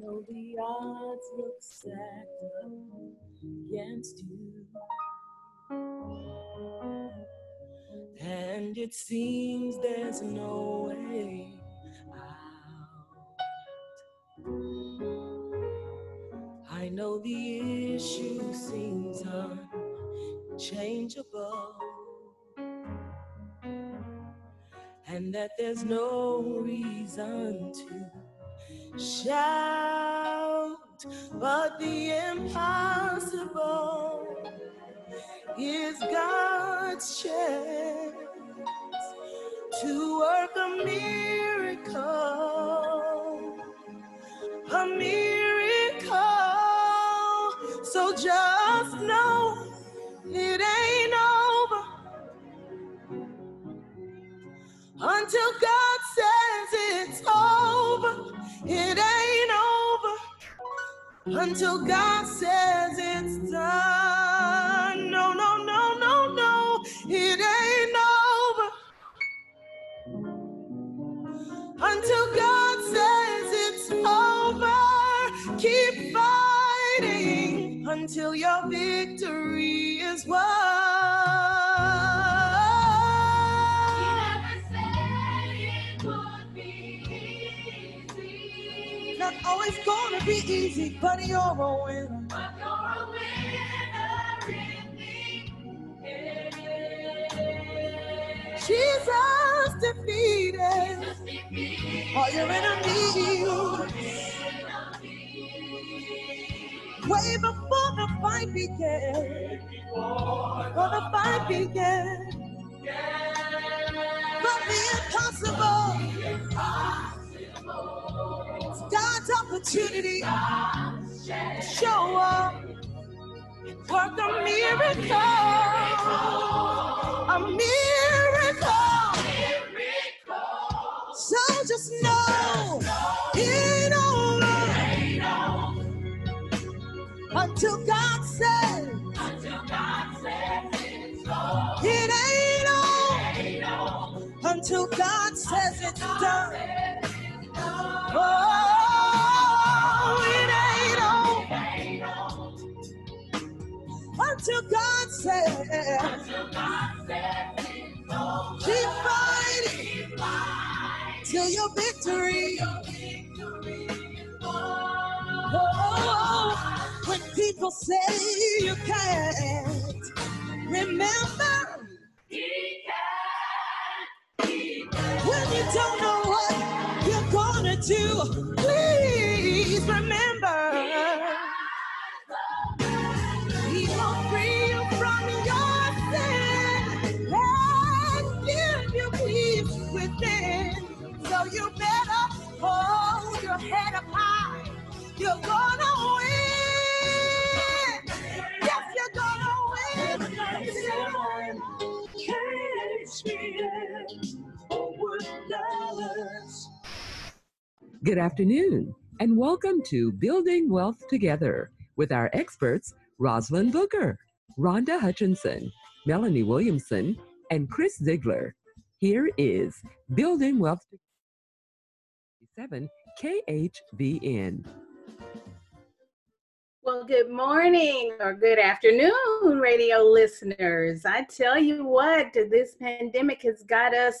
know the odds look stacked against you. And it seems there's no way out. I know the issue seems unchangeable. And that there's no reason to shout, but the impossible is God's chance to work a miracle, a miracle. So just know it ain't over until God says it's over. It ain't over until God says it's done. No, no, no, no, no. It ain't over until God says it's over. Keep fighting until your victory is won. Oh, Not always gonna be easy, but you're a winner. But you're a winner in the end. Jesus defeated Jesus defeated all your enemies. Way before the fight began. Before the fight began. From the impossible. It's God's opportunity show up. Work a miracle. A miracle. So just know it over until God says it ain't on until God says it's done. Oh, until God says. Keep fighting till your victory. Oh, when people say you can't, remember when you don't know what you're gonna do, Good afternoon, and welcome to Building Wealth Together with our experts Rosalind Booker, Rhonda Hutchinson, Melanie Williamson, and Chris Ziegler. Here is Building Wealth Together. 7 KHVN. Well, good morning or good afternoon, radio listeners. I tell you what, this pandemic has got us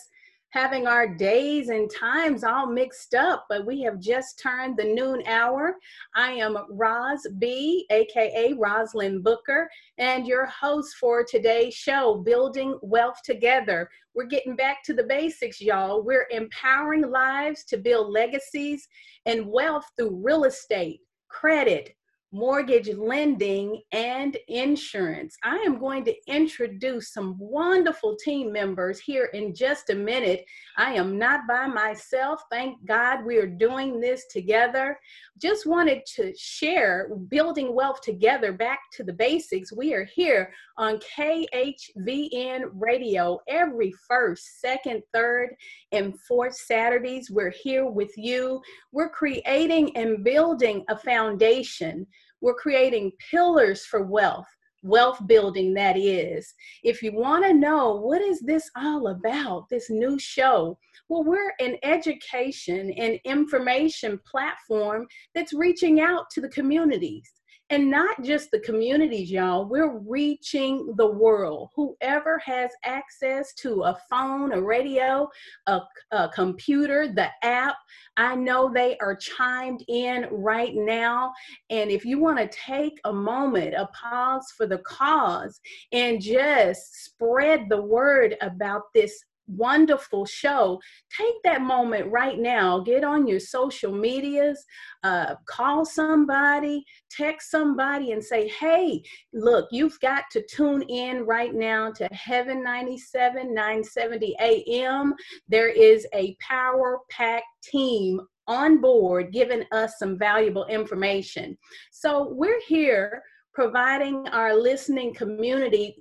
having our days and times all mixed up, but we have just turned the noon hour. I am Roz B, aka Rosalind Booker, and your host for today's show, Building Wealth Together. We're getting back to the basics, y'all. We're empowering lives to build legacies and wealth through real estate, credit, mortgage lending, and insurance. I am going to introduce some wonderful team members here in just a minute. I am not by myself. Thank God we are doing this together. Just wanted to share building wealth together back to the basics. We are here on KHVN radio every first, second, third, and fourth Saturdays. We're here with you. We're creating and building a foundation. We're creating pillars for wealth wealth building that is. If you want to know what is this all about, this new show, well, we're an education and information platform that's reaching out to the communities. And not just the communities, y'all. We're reaching the world. Whoever has access to a phone, a radio, a, a computer, the app, I know they are chimed in right now. And if you want to take a moment, a pause for the cause, and just spread the word about this wonderful show, take that moment right now. Get on your social medias, uh, call somebody, text somebody, and say, hey, look, you've got to tune in right now to Heaven 97, 970 AM. There is a power pack team on board giving us some valuable information. So we're here providing our listening community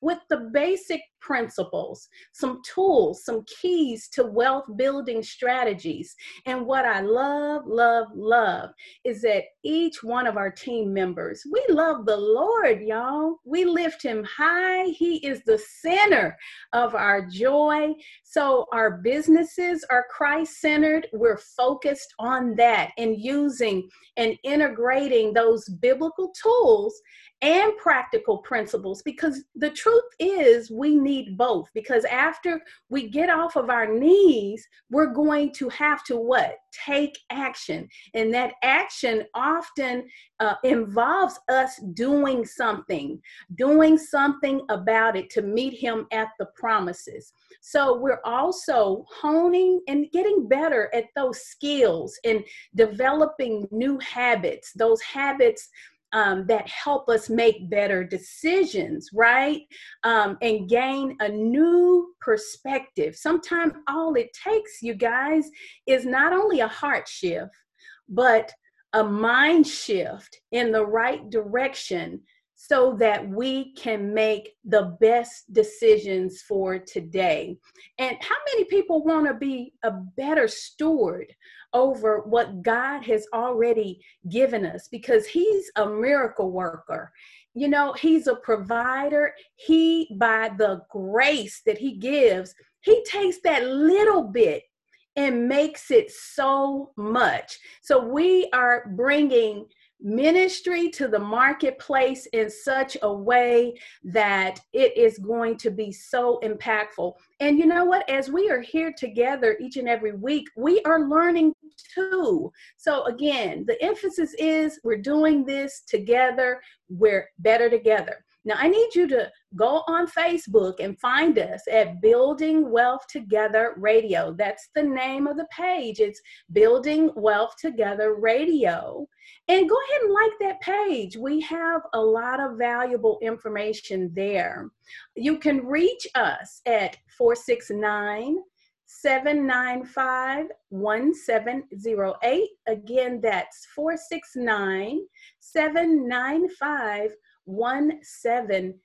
with the basic principles, some tools, some keys to wealth building strategies. And what I love, love, love is that each one of our team members, we love the Lord, y'all. We lift him high. He is the center of our joy. So our businesses are Christ centered. We're focused on that and using and integrating those biblical tools and practical principles because the truth is we need both because after we get off of our knees we're going to have to what? Take action. And that action often uh, involves us doing something doing something about it to meet him at the promises. So we're also honing and getting better at those skills and developing new habits. Those habits um, that help us make better decisions, right? Um, and gain a new perspective. Sometimes all it takes, you guys, is not only a heart shift, but a mind shift in the right direction so that we can make the best decisions for today. And how many people want to be a better steward over what God has already given us because He's a miracle worker. You know, He's a provider. He, by the grace that He gives, He takes that little bit and makes it so much. So we are bringing ministry to the marketplace in such a way that it is going to be so impactful. And you know what? As we are here together each and every week, we are learning too. So, again, the emphasis is we're doing this together, we're better together. Now, I need you to go on Facebook and find us at Building Wealth Together Radio. That's the name of the page. It's Building Wealth Together Radio. And go ahead and like that page. We have a lot of valuable information there. You can reach us at 469 795 1708. Again, that's 469 795 1708.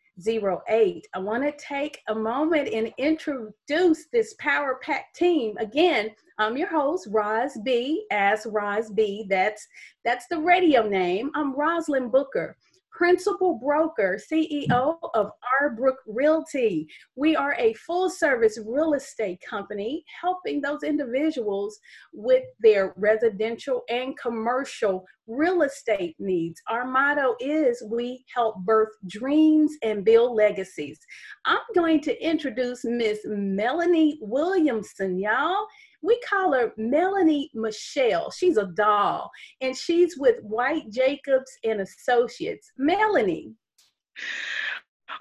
I want to take a moment and introduce this Power Pack team. Again, I'm your host, Roz B, as Roz B. That's that's the radio name. I'm Rosalind Booker principal broker, CEO of Arbrook Realty. We are a full service real estate company helping those individuals with their residential and commercial real estate needs. Our motto is we help birth dreams and build legacies. I'm going to introduce Miss Melanie Williamson, y'all we call her Melanie Michelle. She's a doll, and she's with White Jacobs and Associates. Melanie.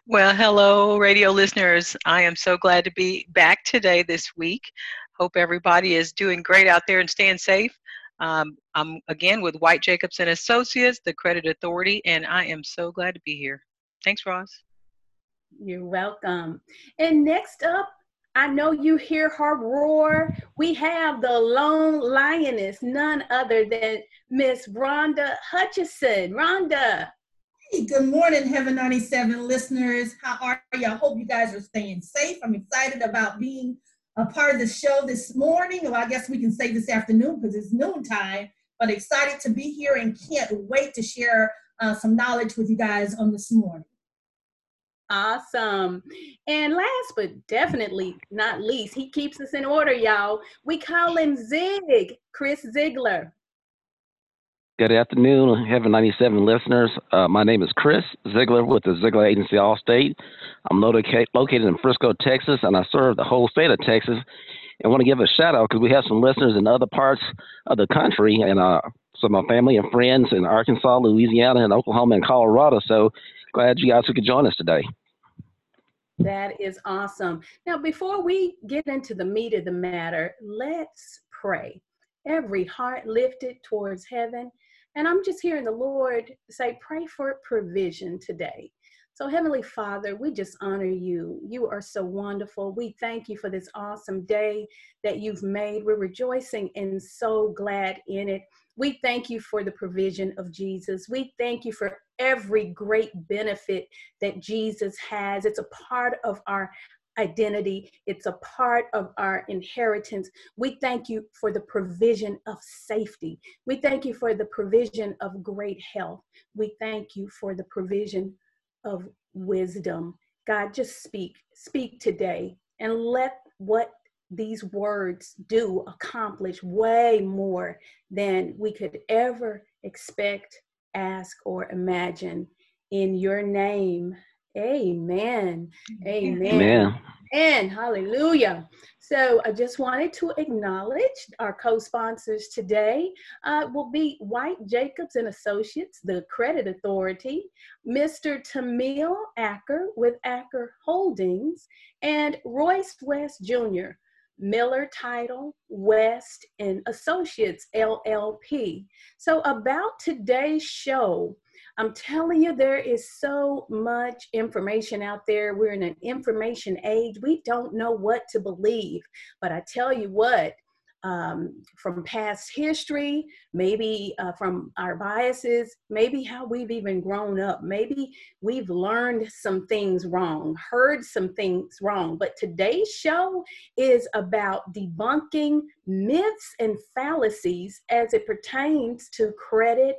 Well, hello, radio listeners. I am so glad to be back today this week. Hope everybody is doing great out there and staying safe. Um, I'm again with White Jacobs and Associates, the credit authority, and I am so glad to be here. Thanks, Roz. You're welcome. And next up, I know you hear her roar. We have the lone lioness, none other than Miss Rhonda Hutchison. Rhonda. Hey, good morning, Heaven 97 listeners. How are you? I hope you guys are staying safe. I'm excited about being a part of the show this morning. Well, I guess we can say this afternoon because it's noontime, but excited to be here and can't wait to share uh, some knowledge with you guys on this morning. Awesome. And last but definitely not least, he keeps us in order, y'all. We call him Zig, Chris Ziegler. Good afternoon, Heaven 97 listeners. Uh, my name is Chris Ziegler with the Ziegler Agency Allstate. I'm located located in Frisco, Texas, and I serve the whole state of Texas. And want to give a shout out because we have some listeners in other parts of the country, and uh, some of my family and friends in Arkansas, Louisiana, and Oklahoma and Colorado. So glad you guys could join us today. That is awesome. Now, before we get into the meat of the matter, let's pray. Every heart lifted towards heaven. And I'm just hearing the Lord say, pray for provision today. So, Heavenly Father, we just honor you. You are so wonderful. We thank you for this awesome day that you've made. We're rejoicing and so glad in it. We thank you for the provision of Jesus. We thank you for every great benefit that Jesus has. It's a part of our identity, it's a part of our inheritance. We thank you for the provision of safety. We thank you for the provision of great health. We thank you for the provision of wisdom. God, just speak, speak today, and let what these words do accomplish way more than we could ever expect, ask, or imagine. In your name, amen. Amen. Amen. And hallelujah. So I just wanted to acknowledge our co-sponsors today uh, will be White Jacobs and Associates, the credit authority, Mr. Tamil Acker with Acker Holdings, and Royce West Jr. Miller Title, West, and Associates LLP. So, about today's show, I'm telling you, there is so much information out there. We're in an information age. We don't know what to believe. But I tell you what, um, from past history, maybe uh, from our biases, maybe how we've even grown up. Maybe we've learned some things wrong, heard some things wrong. But today's show is about debunking myths and fallacies as it pertains to credit,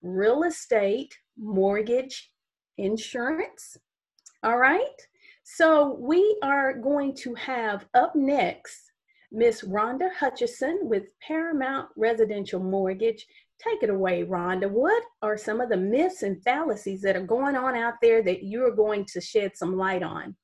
real estate, mortgage, insurance. All right. So we are going to have up next Miss Rhonda Hutchison with Paramount Residential Mortgage. Take it away, Rhonda. What are some of the myths and fallacies that are going on out there that you're going to shed some light on?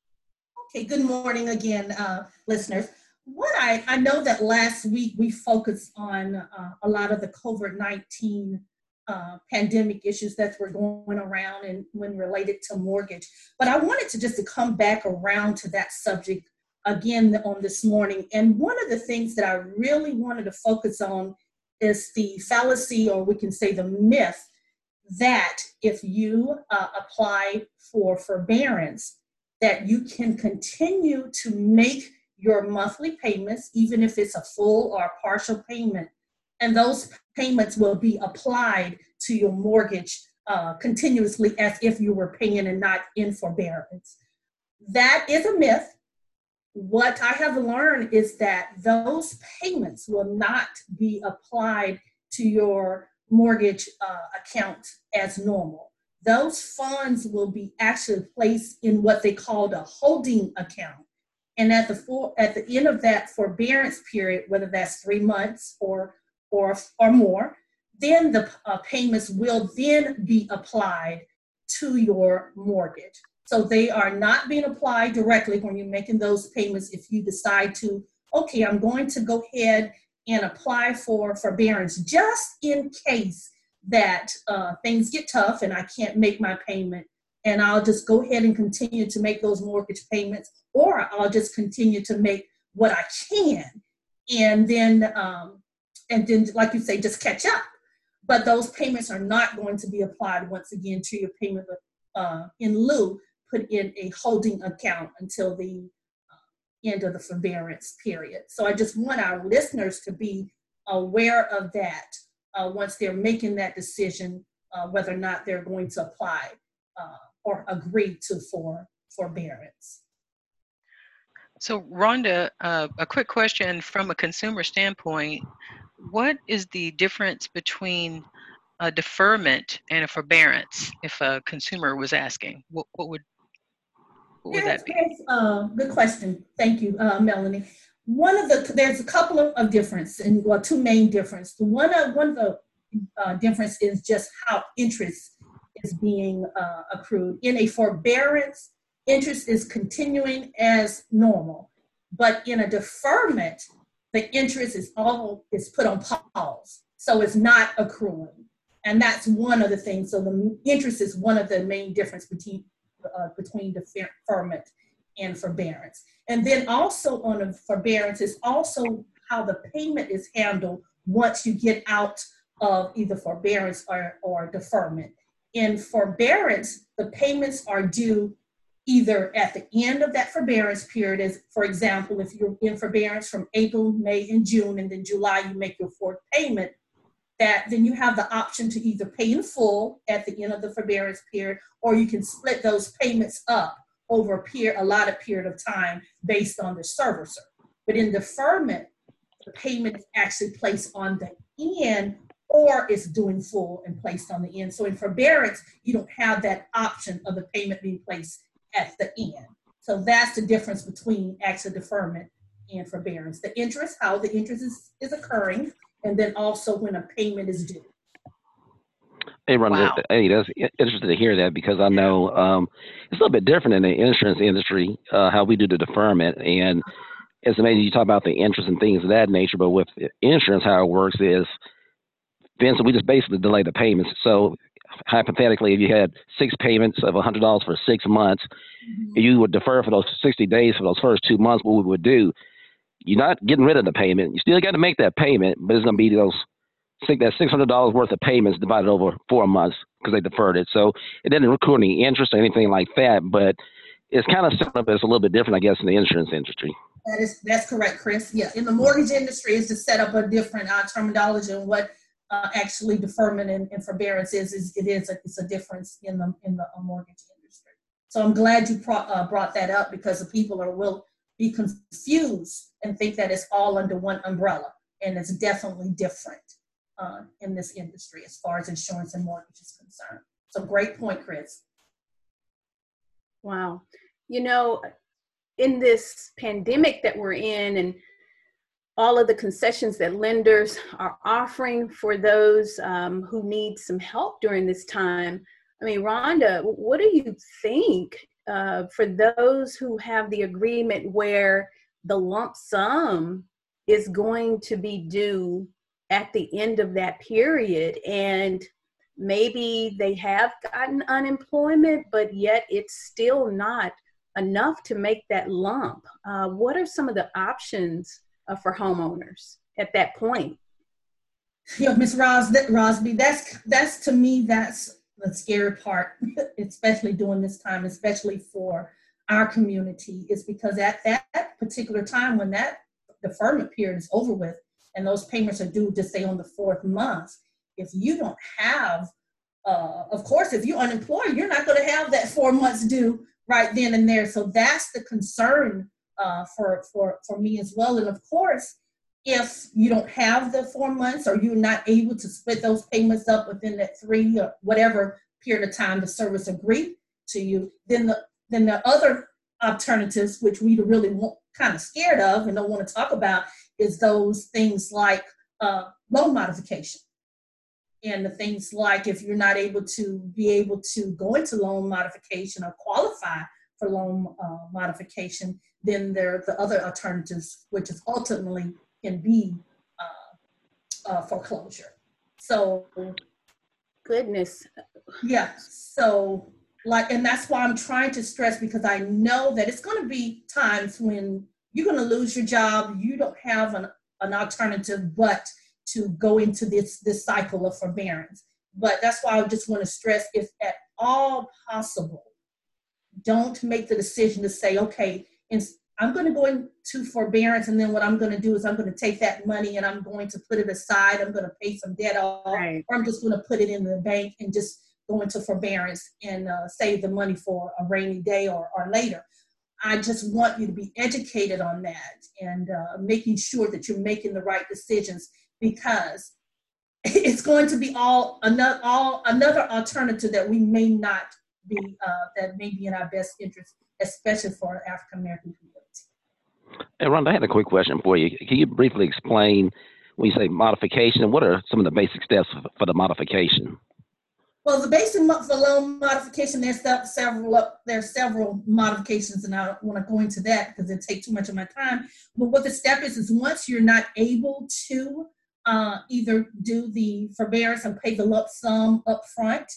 Okay, good morning again, uh, listeners. What I, I know that last week we focused on uh, a lot of the COVID 19 uh, pandemic issues that were going around and when related to mortgage. But I wanted to just to come back around to that subject again on this morning. And one of the things that I really wanted to focus on is the fallacy, or we can say the myth, that if you uh, apply for forbearance, that you can continue to make your monthly payments, even if it's a full or a partial payment, and those payments will be applied to your mortgage uh, continuously as if you were paying and not in forbearance. That is a myth what I have learned is that those payments will not be applied to your mortgage uh, account as normal. Those funds will be actually placed in what they call a holding account. And at the for, at the end of that forbearance period, whether that's three months or or or more, then the uh, payments will then be applied to your mortgage. So they are not being applied directly when you're making those payments. If you decide to, okay, I'm going to go ahead and apply for forbearance just in case that uh, things get tough and I can't make my payment. And I'll just go ahead and continue to make those mortgage payments, or I'll just continue to make what I can, and then um, and then, like you say, just catch up. But those payments are not going to be applied once again to your payment uh, in lieu put in a holding account until the uh, end of the forbearance period. So I just want our listeners to be aware of that uh, once they're making that decision uh, whether or not they're going to apply uh, or agree to for forbearance. So, Rhonda, uh, a quick question from a consumer standpoint. What is the difference between a deferment and a forbearance if a consumer was asking? What, what would would There's, that be? uh, good question. Thank you, uh, Melanie. One of the there's a couple of, of difference and well, two main difference. The one of one of the uh, difference is just how interest is being uh, accrued. In a forbearance, interest is continuing as normal, but in a deferment, the interest is all is put on pause, so it's not accruing, and that's one of the things. So the interest is one of the main difference between uh, between deferment and forbearance. And then also on a forbearance is also how the payment is handled once you get out of either forbearance or, or deferment. In forbearance, the payments are due either at the end of that forbearance period, as for example, if you're in forbearance from April, May, and June, and then July you make your fourth payment, that then you have the option to either pay in full at the end of the forbearance period, or you can split those payments up over a period, a lot of period of time based on the servicer. But in deferment, the payment is actually placed on the end or it's doing full and placed on the end. So in forbearance, you don't have that option of the payment being placed at the end. So that's the difference between actual deferment and forbearance. The interest, how the interest is, is occurring, and then also when a payment is due. Hey, Ron, Wow. hey, that's interesting to hear that because I know um, it's a little bit different in the insurance industry, uh, how we do the deferment. And it's amazing you talk about the interest and things of that nature, but with insurance, how it works is, Vincent, we just basically delay the payments. So hypothetically, if you had six payments of $100 for six months, you would defer for those 60 days for those first two months. What we would do, you're not getting rid of the payment. You still got to make that payment, but it's going to be those think that six hundred dollars worth of payments divided over four months because they deferred it. So it didn't accrue any interest or anything like that, but it's kind of set up as a little bit different, I guess, in the insurance industry. That is, that's correct, Chris. Yeah, in the mortgage industry, is to set up a different uh, terminology and what uh, actually deferment and, and forbearance is. Is it is a, it's a difference in the in the uh, mortgage industry. So I'm glad you pro- uh, brought that up because the people are will be confused and think that it's all under one umbrella, and it's definitely different uh, in this industry as far as insurance and mortgage is concerned. So great point, Chris. Wow. You know, in this pandemic that we're in and all of the concessions that lenders are offering for those um, who need some help during this time. I mean, Rhonda, what do you think uh, for those who have the agreement where the lump sum is going to be due at the end of that period and maybe they have gotten unemployment, but yet it's still not enough to make that lump. Uh, what are some of the options uh, for homeowners at that point? Yeah, Miss Roz, Rosby, that's that's to me that's the scary part, especially during this time, especially for our community, is because at that particular time when that deferment period is over with and those payments are due to say on the fourth month, if you don't have, uh, of course, if you're unemployed, you're not going to have that four months due right then and there. So that's the concern uh, for for for me as well. And of course, if you don't have the four months or you're not able to split those payments up within that three or whatever period of time the service agreed to you, then the then the other alternatives, which we really want, kind of scared of and don't want to talk about, is those things like uh, loan modification. And the things like if you're not able to be able to go into loan modification or qualify for loan uh, modification, then there are the other alternatives, which is ultimately can be uh, uh, foreclosure. So Goodness. yeah, so like, and that's why I'm trying to stress because I know that it's going to be times when you're going to lose your job. You don't have an, an alternative but to go into this this cycle of forbearance. But that's why I just want to stress, if at all possible, don't make the decision to say, okay, in, I'm going to go into forbearance, and then what I'm going to do is I'm going to take that money and I'm going to put it aside. I'm going to pay some debt off, Right. or I'm just going to put it in the bank and just go into forbearance and uh, save the money for a rainy day or, or later. I just want you to be educated on that and uh, making sure that you're making the right decisions because it's going to be all another all another alternative that we may not be uh, that may be in our best interest especially for African American community. Hey, Rhonda, I had a quick question for you. Can you briefly explain when you say modification, what are some of the basic steps for the modification? Well, the basic for loan modification, there's se- several there's several modifications, and I don't want to go into that because it takes too much of my time. But what the step is is once you're not able to uh, either do the forbearance and pay the lump sum up front,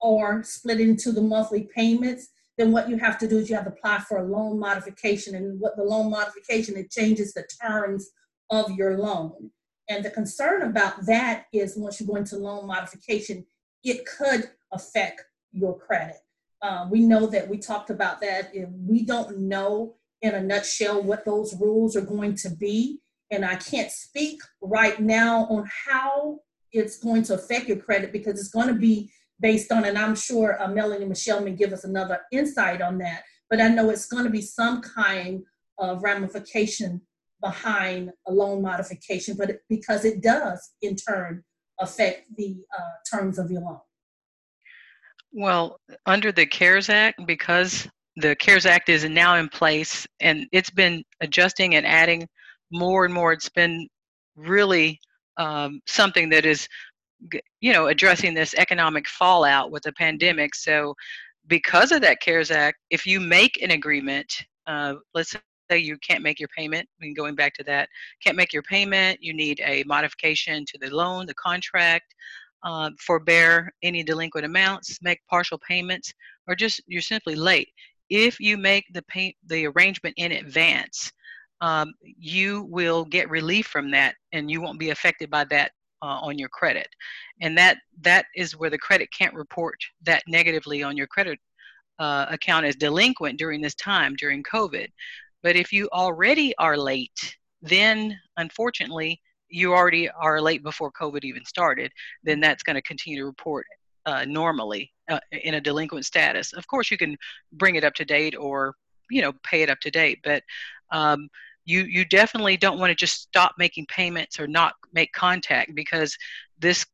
or split into the monthly payments, then what you have to do is you have to apply for a loan modification. And what the loan modification it changes the terms of your loan. And the concern about that is once you go into loan modification, it could affect your credit. Uh, we know that we talked about that. We don't know in a nutshell what those rules are going to be, and I can't speak right now on how it's going to affect your credit because it's going to be based on, and I'm sure uh, Melanie Michelle may give us another insight on that, but I know it's going to be some kind of ramification behind a loan modification, but it, because it does in turn affect the uh, terms of your loan. Well, under the CARES Act, because the CARES Act is now in place and it's been adjusting and adding more and more, it's been really um, something that is, you know, addressing this economic fallout with the pandemic. So, because of that CARES Act, if you make an agreement, uh, let's say you can't make your payment, I mean, going back to that, can't make your payment, you need a modification to the loan, the contract, uh, forbear any delinquent amounts, make partial payments, or just you're simply late. If you make the pay, the arrangement in advance, um, you will get relief from that, and you won't be affected by that uh, on your credit. And that that is where the credit can't report that negatively on your credit uh, account as delinquent during this time during COVID. But if you already are late, then unfortunately you already are late before COVID even started. Then that's going to continue to report uh, normally uh, in a delinquent status. Of course, you can bring it up to date or you know pay it up to date, but um, you you definitely don't want to just stop making payments or not make contact because this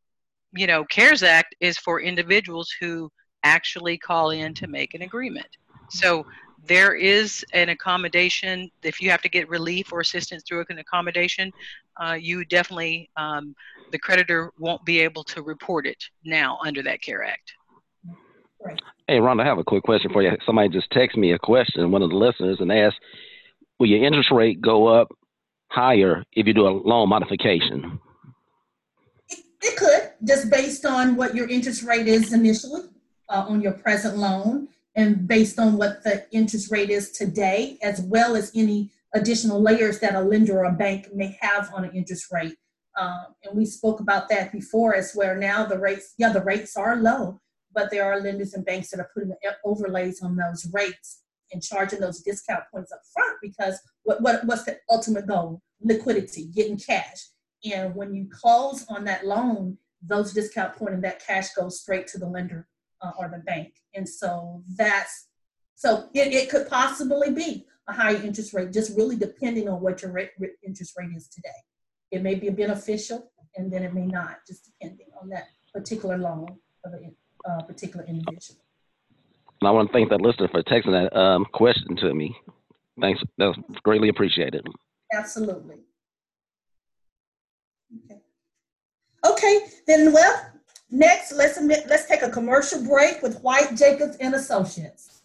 you know CARES Act is for individuals who actually call in to make an agreement. So there is an accommodation if you have to get relief or assistance through an accommodation uh, you definitely um, the creditor won't be able to report it now under that care act Hey, Rhonda, I have a quick question for you. Somebody just texted me a question, one of the listeners, and asked, will your interest rate go up higher if you do a loan modification? It, it could, just based on what your interest rate is initially uh, on your present loan and based on what the interest rate is today, as well as any additional layers that a lender or a bank may have on an interest rate. Um, and we spoke about that before as where now the rates, yeah, the rates are low, but there are lenders and banks that are putting overlays on those rates and charging those discount points up front because what, what what's the ultimate goal? Liquidity, getting cash. And when you close on that loan, those discount points point and that cash goes straight to the lender uh, or the bank. And so that's so it, it could possibly be a higher interest rate, just really depending on what your rate, rate- interest rate is today. It may be beneficial, and then it may not, just depending on that particular loan of a uh, particular individual. And I want to thank that listener for texting that um, question to me. Thanks. That was greatly appreciated. Absolutely. Okay. Okay, then well, next let's let's take a commercial break with White Jacobs and Associates.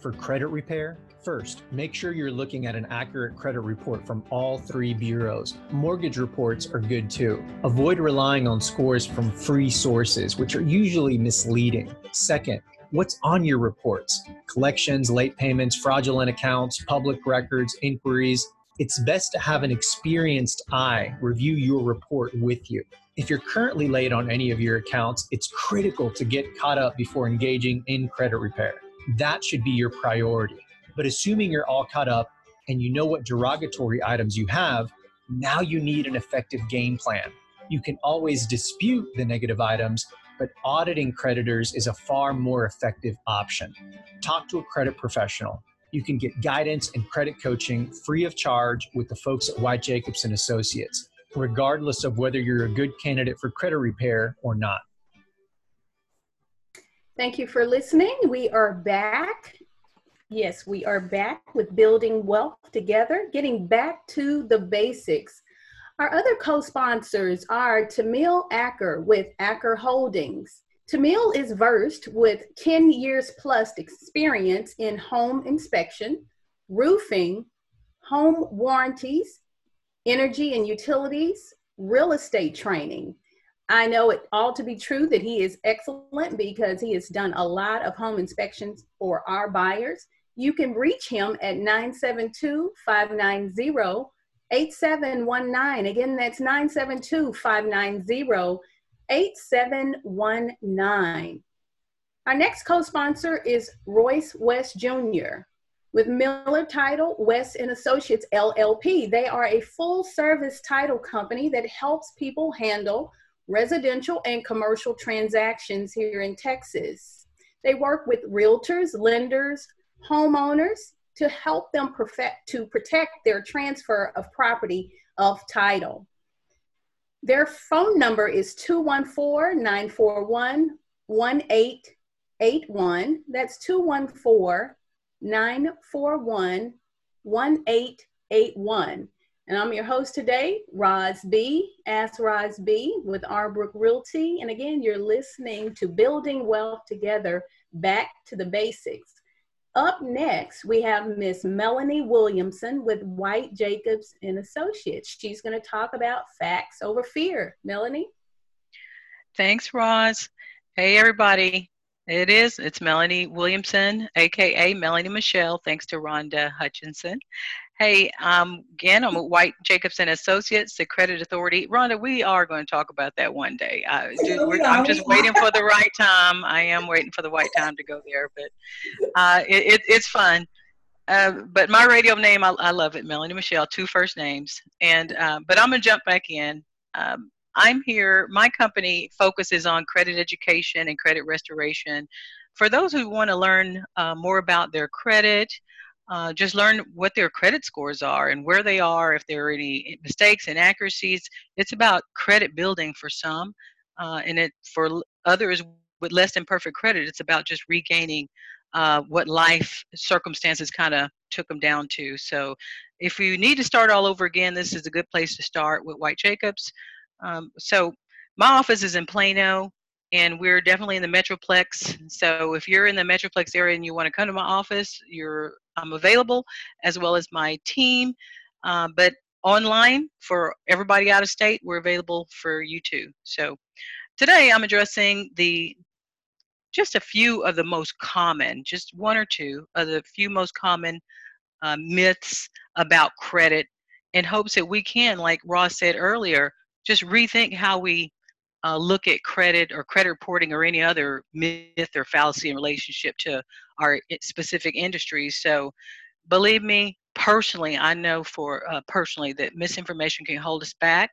For credit repair? First, make sure you're looking at an accurate credit report from all three bureaus. Mortgage reports are good too. Avoid relying on scores from free sources, which are usually misleading. Second, what's on your reports? Collections, late payments, fraudulent accounts, public records, inquiries. It's best to have an experienced eye review your report with you. If you're currently late on any of your accounts, it's critical to get caught up before engaging in credit repair. That should be your priority. But assuming you're all caught up and you know what derogatory items you have, now you need an effective game plan. You can always dispute the negative items, but auditing creditors is a far more effective option. Talk to a credit professional. You can get guidance and credit coaching free of charge with the folks at White Jacobs and Associates, regardless of whether you're a good candidate for credit repair or not. Thank you for listening. We are back. Yes, we are back with Building Wealth Together, getting back to the basics. Our other co sponsors are Tamil Acker with Acker Holdings. Tamil is versed with 10 years plus experience in home inspection, roofing, home warranties, energy and utilities, real estate training. I know it all to be true that he is excellent because he has done a lot of home inspections for our buyers. You can reach him at 972 590 8719. Again, that's 972 590 8719. Our next co sponsor is Royce West Jr. with Miller Title West and Associates LLP. They are a full service title company that helps people handle residential and commercial transactions here in Texas. They work with realtors, lenders, homeowners to help them perfect, to protect their transfer of property of title. Their phone number is 214 941 1881. That's 214 941 1881. And I'm your host today, Roz B. Ask Roz B. with Arbrook Realty. And again, you're listening to Building Wealth Together, Back to the Basics. Up next, we have Miss Melanie Williamson with White Jacobs and Associates. She's going to talk about facts over fear. Melanie? Thanks, Roz. Hey, everybody. It is. It's Melanie Williamson, aka Melanie Michelle. Thanks to Rhonda Hutchinson. Hey, um, again, I'm White Jacobs and Associates, the credit authority. Rhonda, we are going to talk about that one day. Uh, dude, I'm just waiting for the right time. I am waiting for the right time to go there, but uh, it, it, it's fun. Uh, but my radio name, I, I, love it, Melanie Michelle, two first names. And uh, but I'm gonna jump back in. Um, I'm here. My company focuses on credit education and credit restoration. For those who want to learn uh, more about their credit, uh, just learn what their credit scores are and where they are, if there are any mistakes, inaccuracies. It's about credit building for some, uh, and it for others with less than perfect credit, it's about just regaining uh, what life circumstances kind of took them down to. So, if you need to start all over again, this is a good place to start with White Jacobs. Um, so, my office is in Plano and we're definitely in the metroplex. So if you're in the metroplex area and you want to come to my office you're i'm available as well as my team. Uh, but online for everybody out of state we're available for you too. So today i'm addressing the just a few of the most common just one or two of the few most common uh, myths about credit in hopes that we can like Roz said earlier just rethink how we uh, look at credit or credit reporting or any other myth or fallacy in relationship to our specific industries. So, believe me, personally, I know for uh, personally that misinformation can hold us back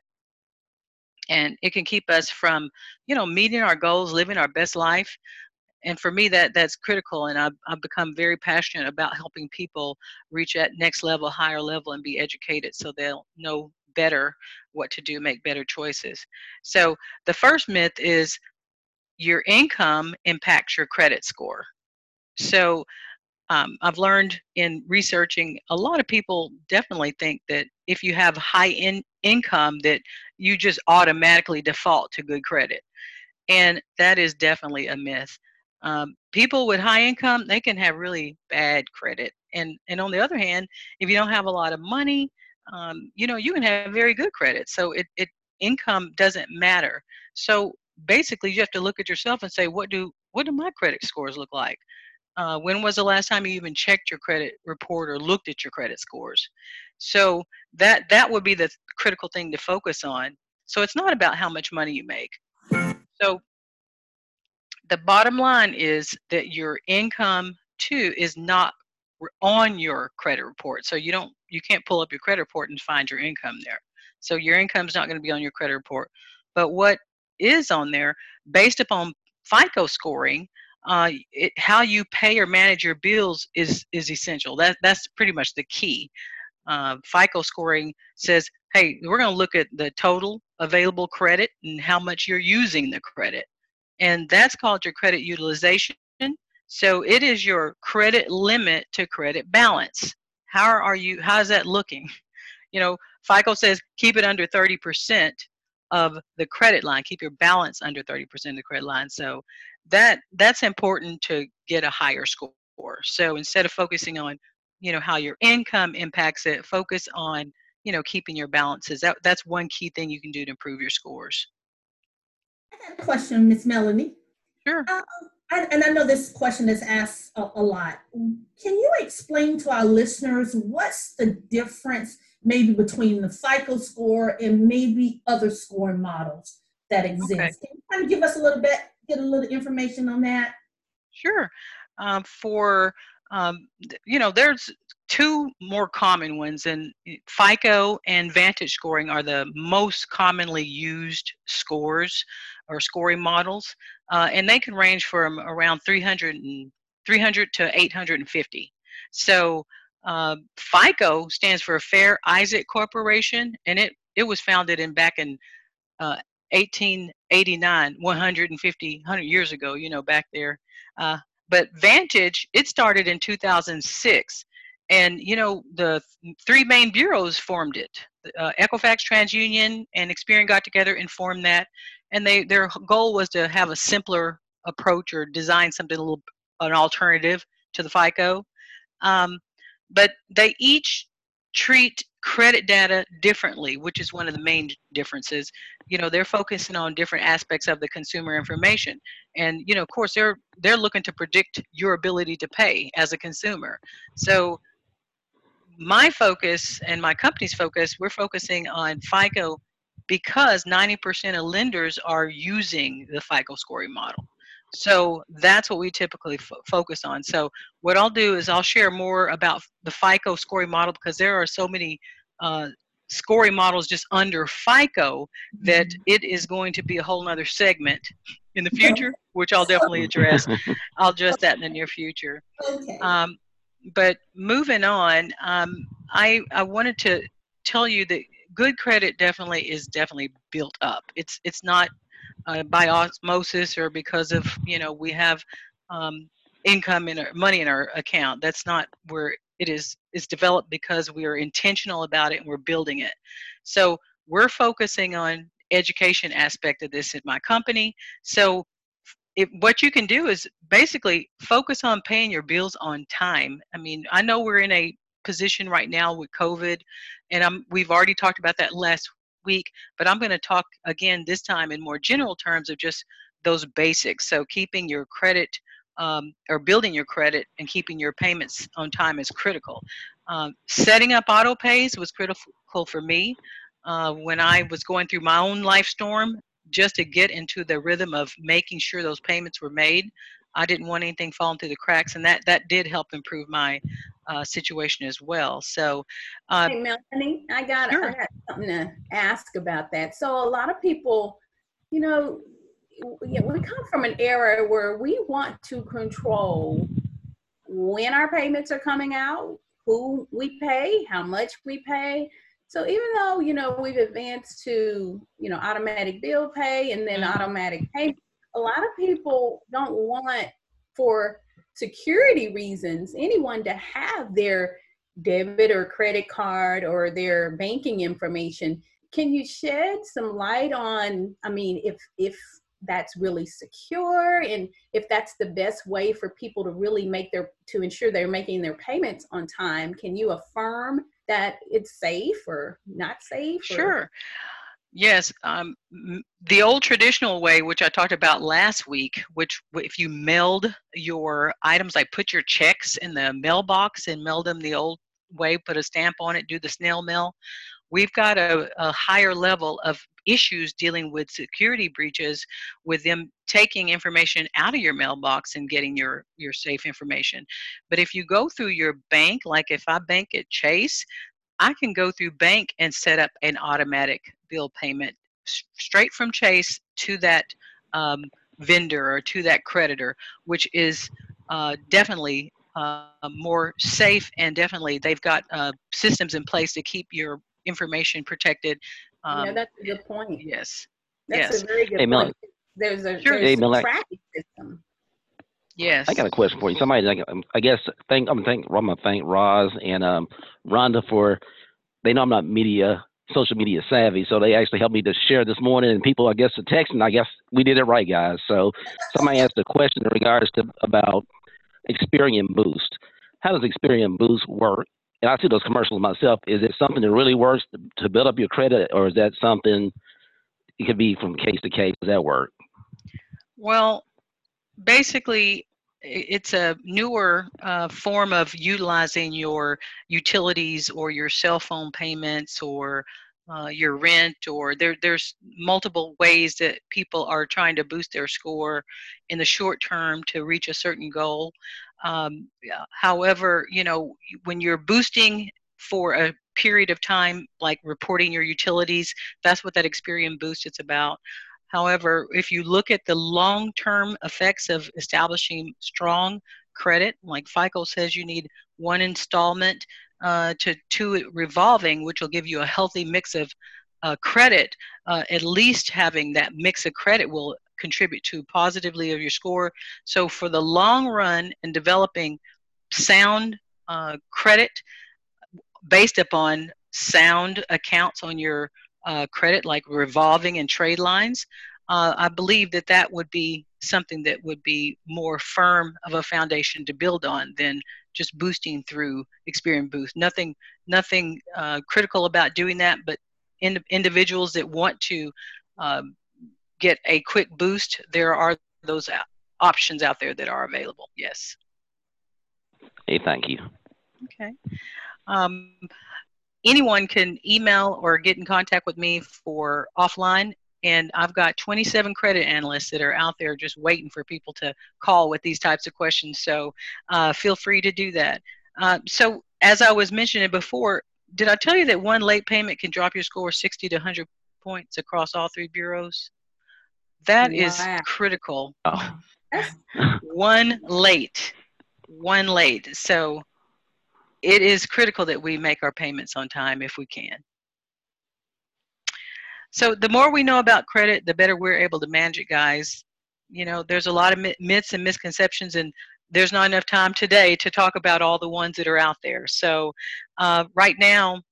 and it can keep us from, you know, meeting our goals, living our best life. And for me, that that's critical. And I've, I've become very passionate about helping people reach that next level, higher level, and be educated so they'll know better what to do, make better choices. So the first myth is your income impacts your credit score. So um, I've learned in researching, a lot of people definitely think that if you have high in income, that you just automatically default to good credit, and that is definitely a myth. Um, people with high income, they can have really bad credit, and and on the other hand, if you don't have a lot of money, um, you know, you can have very good credit. So it, it income doesn't matter. So basically, you have to look at yourself and say, what do what do my credit scores look like? Uh, when was the last time you even checked your credit report or looked at your credit scores? So that that would be the critical thing to focus on. So it's not about how much money you make. So the bottom line is that your income too is not on your credit report. So you don't you can't pull up your credit report and find your income there. So your income is not going to be on your credit report. But what is on there, based upon FICO scoring, uh, it, how you pay or manage your bills is is essential. That that's pretty much the key. Uh, FICO scoring says, hey, we're going to look at the total available credit and how much you're using the credit. and that's called your credit utilization. So it is your credit limit to credit balance. How are you? How's that looking? You know, FICO says keep it under 30% of the credit line. Keep your balance under 30% of the credit line. So that that's important to get a higher score. So instead of focusing on, you know, how your income impacts it, focus on, you know, keeping your balances. That that's one key thing you can do to improve your scores. I got a question, Miss Melanie. Sure. Uh, and I know this question is asked a, a lot. Can you explain to our listeners what's the difference maybe between the FICO score and maybe other scoring models that exist? Okay. Can you kind of give us a little bit, get a little information on that? Sure. Um, for um, you know, there's two more common ones, and FICO and Vantage scoring are the most commonly used scores or scoring models, uh, and they can range from around 300 and 300 to 850. So uh, FICO stands for Fair Isaac Corporation, and it it was founded in back in uh, 1889, 150, 100 years ago. You know, back there. Uh, but Vantage, it started in 2006, and you know the th- three main bureaus formed it. Uh, Equifax, TransUnion, and Experian got together and formed that, and they their goal was to have a simpler approach or design something a little an alternative to the FICO. Um, but they each treat credit data differently, which is one of the main differences. You know, they're focusing on different aspects of the consumer information, and you know, of course, they're they're looking to predict your ability to pay as a consumer. So, my focus and my company's focus, we're focusing on FICO because 90% of lenders are using the FICO scoring model. So that's what we typically fo- focus on. So what I'll do is I'll share more about the FICO scoring model because there are so many uh, scoring models just under FICO that it is going to be a whole other segment in the future, which I'll definitely address. I'll address that in the near future. Okay. Um, but moving on, um, I I wanted to tell you that good credit definitely is definitely built up. It's it's not uh, by osmosis or because of you know we have um, income in our money in our account. That's not where it is. It's developed because we are intentional about it and we're building it. So we're focusing on education aspect of this in my company. So what you can do is basically focus on paying your bills on time. I mean, I know we're in a position right now with COVID, and I'm, we've already talked about that last week, but I'm going to talk again this time in more general terms of just those basics. So keeping your credit um, or building your credit and keeping your payments on time is critical. Um, setting up auto pays was critical for me uh, when I was going through my own life storm just to get into the rhythm of making sure those payments were made. I didn't want anything falling through the cracks, and that that did help improve my uh, situation as well. So, uh, Hey, Melanie, I got, Sure. I got something to ask about that. So a lot of people, you know, we come from an era where we want to control when our payments are coming out, who we pay, how much we pay. So even though, you know, we've advanced to, you know, automatic bill pay and then Mhm. automatic pay, a lot of people don't want for security reasons anyone to have their debit or credit card or their banking information can you shed some light on i mean if if that's really secure and if that's the best way for people to really make their to ensure they're making their payments on time can you affirm that it's safe or not safe or- Sure. Yes. Um, the old traditional way, which I talked about last week, which if you mailed your items, like put your checks in the mailbox and mailed them the old way, put a stamp on it, do the snail mail. We've got a, a higher level of issues dealing with security breaches with them taking information out of your mailbox and getting your, your safe information. But if you go through your bank, like if I bank at Chase, I can go through bank and set up an automatic bill payment straight from Chase to that um, vendor or to that creditor, which is uh, definitely uh, more safe and definitely they've got uh, systems in place to keep your information protected. you know Um, that's a good point yes. that's yes. a very good Hey, Melanie. point There's a Sure. there's Hey, a Mel- tracking system. Yes. I got a question for you. Somebody, like, um, I guess, thank I'm thank I'm gonna thank Roz and um, Rhonda for. They know I'm not media, social media savvy, so they actually helped me to share this morning. And people, I guess, are texting. I guess we did it right, guys. So somebody asked a question in regards to about Experian Boost. How does Experian Boost work? And I see those commercials myself. Is it something that really works to, to build up your credit, or is that something it could be from case to case? Does that work? Well, basically, it's a newer uh, form of utilizing your utilities or your cell phone payments or uh, your rent or there, there's multiple ways that people are trying to boost their score in the short term to reach a certain goal. Um, however, you know, when you're boosting for a period of time, like reporting your utilities, that's what that Experian Boost is about. However, if you look at the long term effects of establishing strong credit, like FICO says you need one installment uh, to two revolving, which will give you a healthy mix of uh, credit, uh, at least having that mix of credit will contribute to positively of your score. So for the long run and developing sound uh, credit based upon sound accounts on your uh, credit, like revolving and trade lines, uh, I believe that that would be something that would be more firm of a foundation to build on than just boosting through Experian Boost. Nothing, nothing uh, critical about doing that, but in, individuals that want to um, get a quick boost, there are those options out there that are available. Yes. Hey, thank you. Okay. Um, anyone can email or get in contact with me for offline. And I've got 27 credit analysts that are out there just waiting for people to call with these types of questions. So uh, feel free to do that. Uh, so, as I was mentioning before, did I tell you that one late payment can drop your score 60 to 100 points across all three bureaus? That is Wow. critical. Oh. One late, one late. So it is critical that we make our payments on time if we can. So the more we know about credit, the better we're able to manage it, guys. You know, there's a lot of myths and misconceptions, and there's not enough time today to talk about all the ones that are out there. So uh, right now,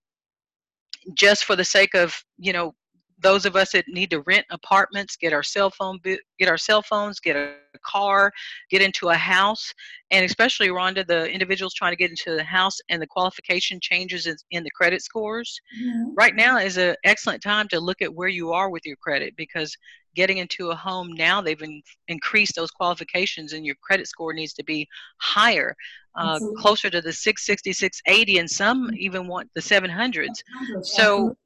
just for the sake of you know those of us that need to rent apartments, get our cell phone, get our cell phones, get a car, get into a house, and especially Rhonda, the individuals trying to get into the house and the qualification changes in, the credit scores. Right now is an excellent time to look at where you are with your credit because getting into a home now they've in, increased those qualifications and your credit score needs to be higher, uh, closer to the 660, 680, and some even want the 700s. So,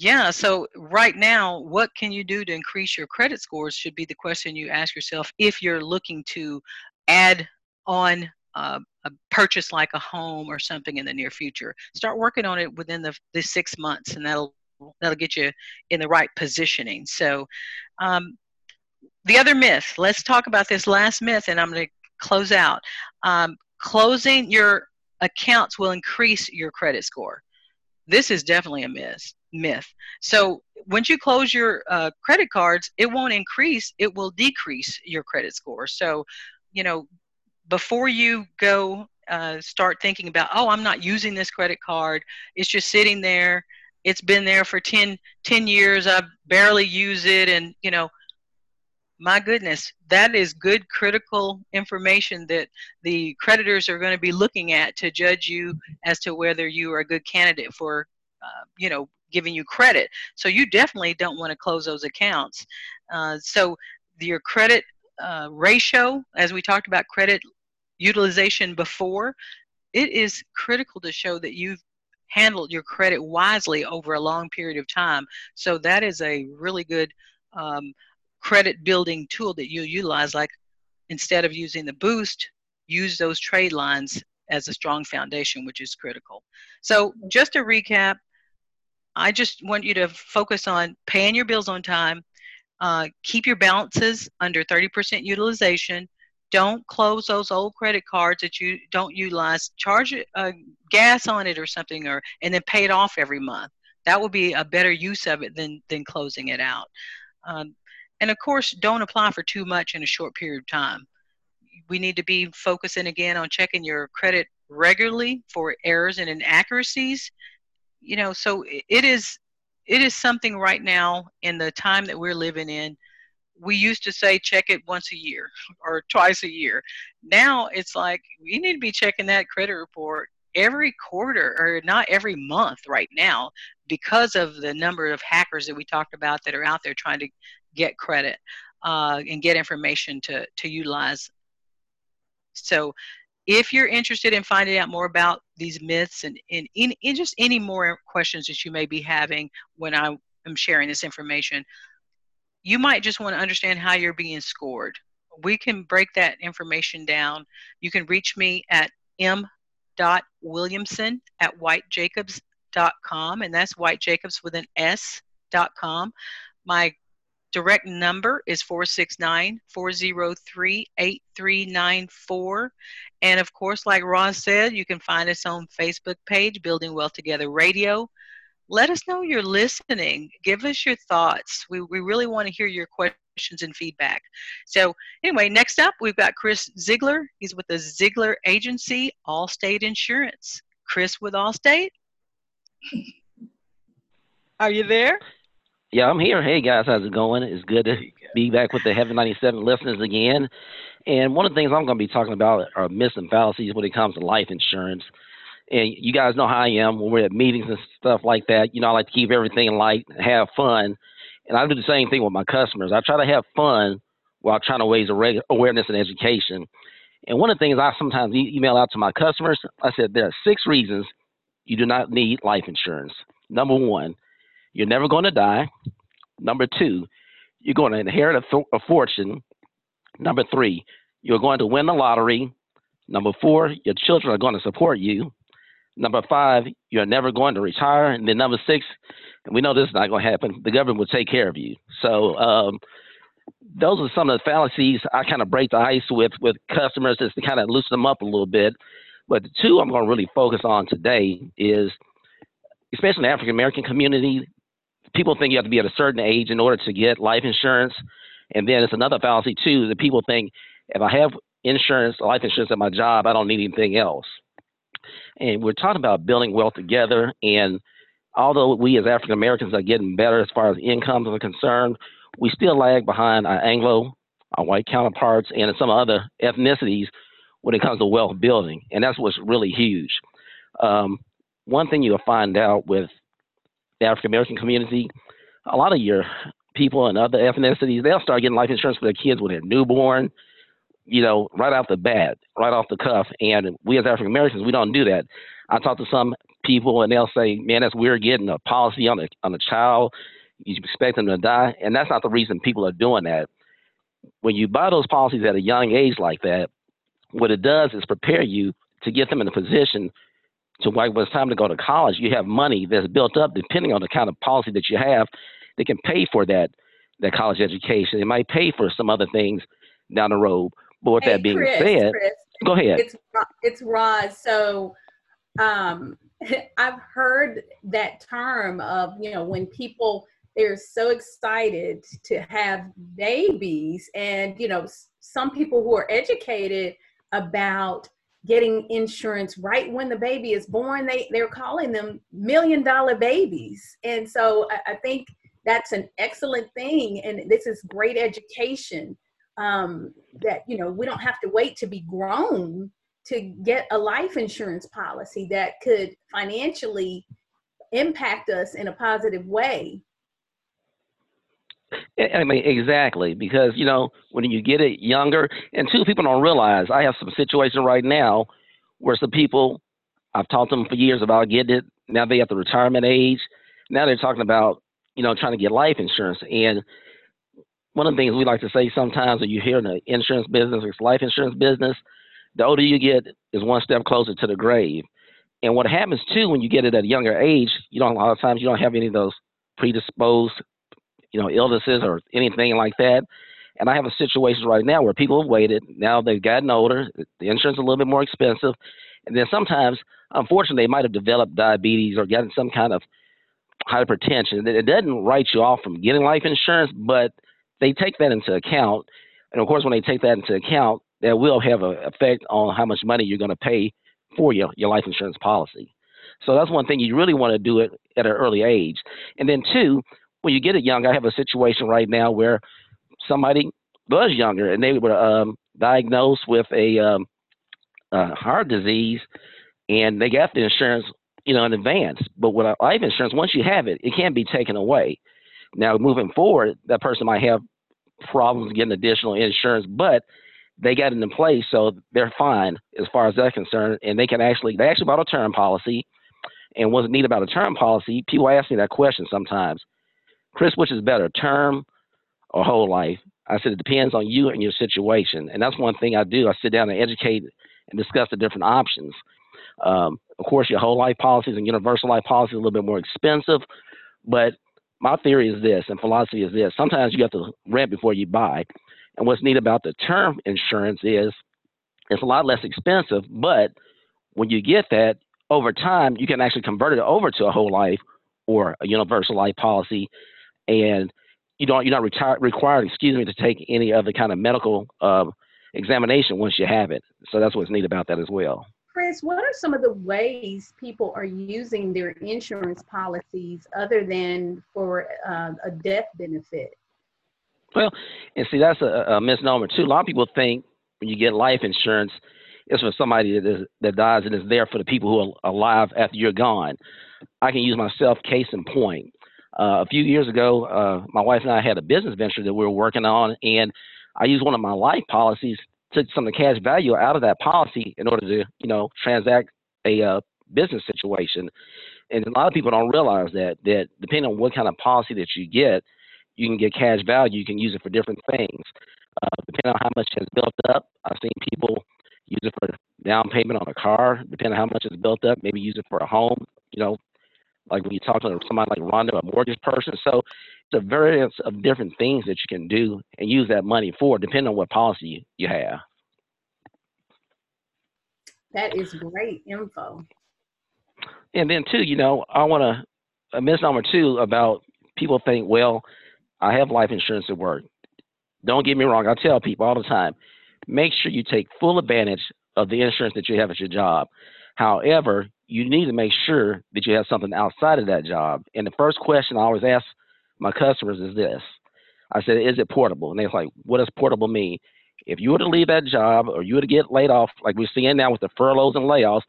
yeah, so right now, what can you do to increase your credit scores should be the question you ask yourself if you're looking to add on uh, a purchase like a home or something in the near future. Start working on it within the, the six months, and that'll that'll get you in the right positioning. So, um, the other myth. Let's talk about this last myth, and I'm going to close out. Um, closing your accounts will increase your credit score. This is definitely a myth. Myth. So once you close your uh, credit cards, it won't increase; it will decrease your credit score. So, you know, before you go uh, start thinking about, oh, I'm not using this credit card. It's just sitting there. It's been there for 10, 10 years. I barely use it, and you know, my goodness, that is good critical information that the creditors are going to be looking at to judge you as to whether you are a good candidate for, uh, you know, giving you credit. So you definitely don't want to close those accounts. Uh, so your credit uh, ratio, as we talked about credit utilization before, it is critical to show that you've handled your credit wisely over a long period of time. So that is a really good um, credit building tool that you utilize. Like instead of using the boost, use those trade lines as a strong foundation, which is critical. So just to recap, I just want you to focus on paying your bills on time, uh, keep your balances under 30% utilization. Don't close those old credit cards that you don't utilize. Charge uh, gas on it or something, or and then pay it off every month. That would be a better use of it than than closing it out. Um, and of course, don't apply for too much in a short period of time. We need to be focusing again on checking your credit regularly for errors and inaccuracies. You know, so it is it is something right now in the time that we're living in. We used to say check it once a year or twice a year. Now it's like you need to be checking that credit report every quarter or not every month right now because of the number of hackers that we talked about that are out there trying to get credit uh, and get information to, to utilize. So if you're interested in finding out more about these myths and, and, and, and just any more questions that you may be having when I am sharing this information, you might just want to understand how you're being scored. We can break that information down. You can reach me at m.williamson at whitejacobs.com, and that's whitejacobs with an S dot com. My direct number is 469-403-8394 and of course like Roz said you can find us on facebook page building wealth together radio. Let us know you're listening. Give us your thoughts. We, we really want to hear your questions and feedback. So anyway next up we've got chris zeigler. He's with the zeigler agency allstate insurance. Chris with allstate. Are you there Yeah, I'm here. Hey guys, how's it going? It's good to be back with the Heaven 97 listeners again. And one of the things I'm going to be talking about are myths and fallacies when it comes to life insurance. And you guys know how I am when we're at meetings and stuff like that. You know, I like to keep everything light, and have fun. And I do the same thing with my customers. I try to have fun while trying to raise awareness and education. And one of the things I sometimes email out to my customers, I said there are six reasons you do not need life insurance. Number one, you're never going to die. Number two, you're going to inherit a, th- a fortune. Number three, you're going to win the lottery. Number four, your children are going to support you. Number five, you're never going to retire. And then number six, and we know this is not going to happen, the government will take care of you. So um, those are some of the fallacies I kind of break the ice with with customers just to kind of loosen them up a little bit. But the two I'm going to really focus on today is, especially in the African American community, people think you have to be at a certain age in order to get life insurance. And then it's another fallacy too that people think if I have insurance, life insurance at my job, I don't need anything else. And we're talking about building wealth together. And although we as African Americans are getting better as far as incomes are concerned, we still lag behind our Anglo, our white counterparts, and some other ethnicities when it comes to wealth building. And that's what's really huge. Um, one thing you'll find out with the African American community, a lot of your people and other ethnicities, they'll start getting life insurance for their kids when they're newborn, you know, right off the bat, right off the cuff. And we as African Americans, we don't do that. I talk to some people and they'll say, man, that's weird getting a policy on a, on a child. You expect them to die. And that's not the reason people are doing that. When you buy those policies at a young age like that, what it does is prepare you to get them in a position to when it's time to go to college, you have money that's built up depending on the kind of policy that you have that can pay for that that college education. It might pay for some other things down the road. But with Hey, that being Chris, said, Chris, go ahead. It's it's Roz. So um, I've heard that term of you know when people they're so excited to have babies, and you know some people who are educated about getting insurance right when the baby is born. They they're calling them million dollar babies. And so I, I think that's an excellent thing. And this is great education um, that you know we don't have to wait to be grown to get a life insurance policy that could financially impact us in a positive way I mean, exactly, because you know when you get it younger, and two people don't realize. I have some situation right now where some people I've taught them for years about getting it. Now they at the retirement age. Now they're talking about you know trying to get life insurance. And one of the things we like to say sometimes when you hear in the insurance business, it's life insurance business. The older you get, is one step closer to the grave. And what happens too when you get it at a younger age, you don't a lot of times you don't have any of those predisposed you know, illnesses or anything like that. And I have a situation right now where people have waited. Now they've gotten older. The insurance is a little bit more expensive. And then sometimes, unfortunately, they might have developed diabetes or gotten some kind of hypertension. It doesn't write you off from getting life insurance, but they take that into account. And of course, when they take that into account, that will have an effect on how much money you're going to pay for your, your life insurance policy. So that's one thing you really want to do it at an early age. And then two, when you get it young, I have a situation right now where somebody was younger and they were um, diagnosed with a um, uh, heart disease, and they got the insurance, you know, in advance. But with life insurance, once you have it, it can't be taken away. Now, moving forward, that person might have problems getting additional insurance, but they got it in place, so they're fine as far as they're concerned, and they can actually they actually bought a term policy. And what's neat about a term policy, people ask me that question sometimes. Chris, which is better, term or whole life? I said it depends on you and your situation, and that's one thing I do. I sit down and educate and discuss the different options. Um, of course, your whole life policies and universal life policies are a little bit more expensive, but my theory is this, and philosophy is this: sometimes you have to rent before you buy. And what's neat about the term insurance is it's a lot less expensive, but when you get that over time, you can actually convert it over to a whole life or a universal life policy, and you don't you're not retire, required, excuse me, to take any other kind of medical uh, examination once you have it. So that's what's neat about that as well. Chris, what are some of the ways people are using their insurance policies other than for uh, a death benefit? Well, and see, that's a, a, misnomer too. A lot of people think when you get life insurance, it's for somebody that, is, that dies and is there for the people who are alive after you're gone. I can use myself, case in point. Uh, a few years ago, uh, my wife and I had a business venture that we were working on, and I used one of my life policies, took some of the cash value out of that policy in order to, you know, transact a uh, business situation. And a lot of people don't realize that that depending on what kind of policy that you get, you can get cash value. You can use it for different things. Uh, depending on how much has built up, I've seen people use it for down payment on a car. Depending on how much is built up, maybe use it for a home. You know, like when you talk to somebody like Rhonda, a mortgage person. So it's a variance of different things that you can do and use that money for, depending on what policy you, have. That is great info. And then too, you know, I want to uh, a misnomer too about people think, well, I have life insurance at work. Don't get me wrong. I tell people all the time, make sure you take full advantage of the insurance that you have at your job. However, you need to make sure that you have something outside of that job. And the first question I always ask my customers is this. I said, is it portable? And they're like, what does portable mean? If you were to leave that job or you were to get laid off, like we're seeing now with the furloughs and layoffs,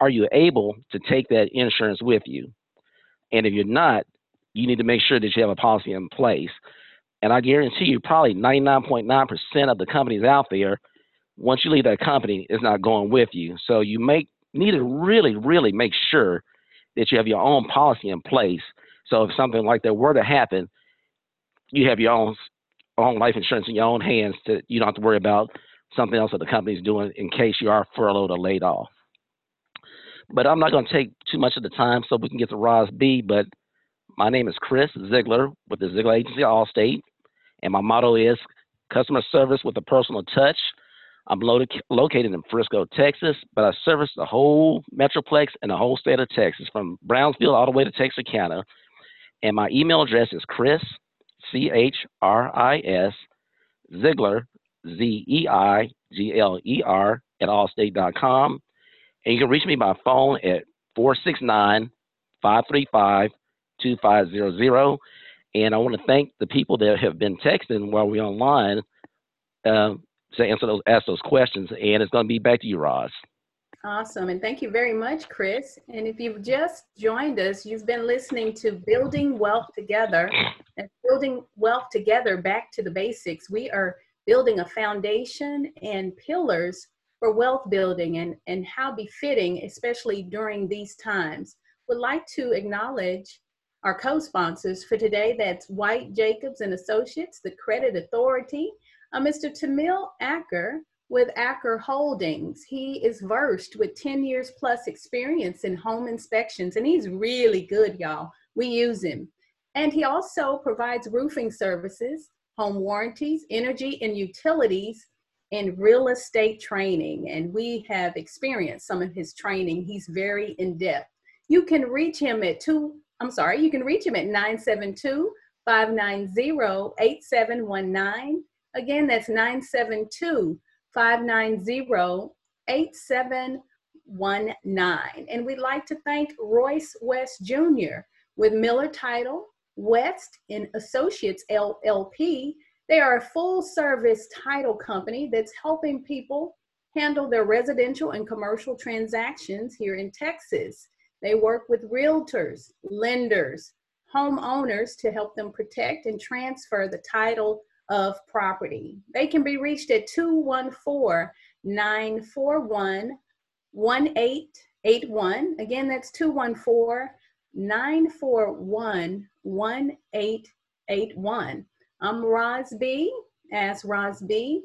are you able to take that insurance with you? And if you're not, you need to make sure that you have a policy in place. And I guarantee you, probably 99.9% of the companies out there, once you leave that company, is not going with you. So you make need to really, really make sure that you have your own policy in place. So if something like that were to happen, you have your own own life insurance in your own hands to you don't have to worry about something else that the company's doing in case you are furloughed or laid off. But I'm not going to take too much of the time so we can get to Roz B. But my name is Chris Zeigler with the Zeigler Agency Allstate, and my motto is customer service with a personal touch. I'm located in Frisco, Texas, but I service the whole Metroplex and the whole state of Texas, from Brownsville all the way to Texarkana. And my email address is Chris, C H R I S, Zeigler, Z E I G L E R, at allstate.com. And you can reach me by phone at 469 535 2500. And I want to thank the people that have been texting while we're online uh, to answer those, ask those questions. And it's going to be back to you, Roz. Awesome. And thank you very much, Chris. And if you've just joined us, you've been listening to Building Wealth Together and Building Wealth Together back to the basics. We are building a foundation and pillars for wealth building and, and how befitting, especially during these times. Would like to acknowledge our co-sponsors for today. That's White Jacobs and Associates, the credit authority. Uh, Mr. Tamil Acker with Acker Holdings. He is versed with 10 years plus experience in home inspections, and he's really good, y'all. We use him. And he also provides roofing services, home warranties, energy and utilities, and real estate training. And we have experienced some of his training. He's very in depth. You can reach him at two I'm sorry, you can reach him at 972 590 8719. Again, that's 972 590 8719. And we'd like to thank Royce West Jr. with Miller Title, West and Associates LLP. They are a full service title company that's helping people handle their residential and commercial transactions here in Texas. They work with realtors, lenders, homeowners to help them protect and transfer the title of property. They can be reached at 214 941 1881. Again, that's 214 941 1881. I'm Roz B. Ask Roz B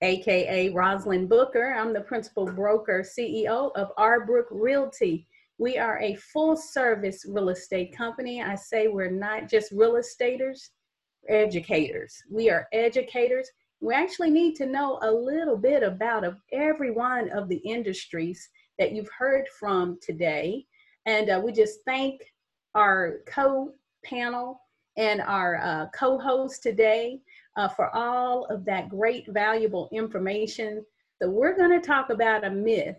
aka Rosalind Booker. I'm the principal broker CEO of Arbrook Realty. We are a full service real estate company. I say we're not just real estaters, educators. We are educators. We actually need to know a little bit about every one of the industries that you've heard from today. And uh, we just thank our co-panel and our uh, co-host today uh, for all of that great, valuable information. So, we're going to talk about a myth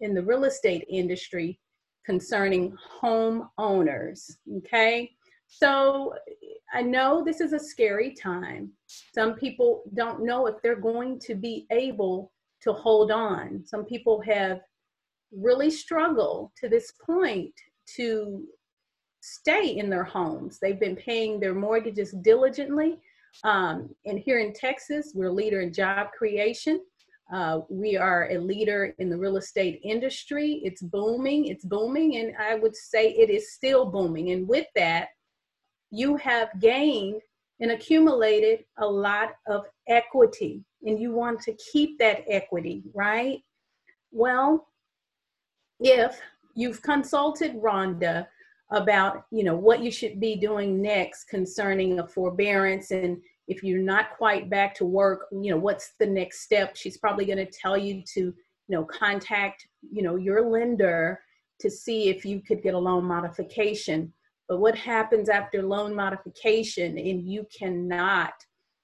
in the real estate industry concerning homeowners. Okay. So, I know this is a scary time. Some people don't know if they're going to be able to hold on. Some people have really struggled to this point to stay in their homes. They've been paying their mortgages diligently, um, and here in Texas, we're a leader in job creation. Uh, we are a leader in the real estate industry. It's booming, it's booming, and I would say it is still booming. And with that, you have gained and accumulated a lot of equity, and you want to keep that equity, right? Well, if you've consulted Rhonda about you know what you should be doing next concerning a forbearance and if you're not quite back to work you know what's the next step she's probably going to tell you to you know contact you know your lender to see if you could get a loan modification but what happens after loan modification and you cannot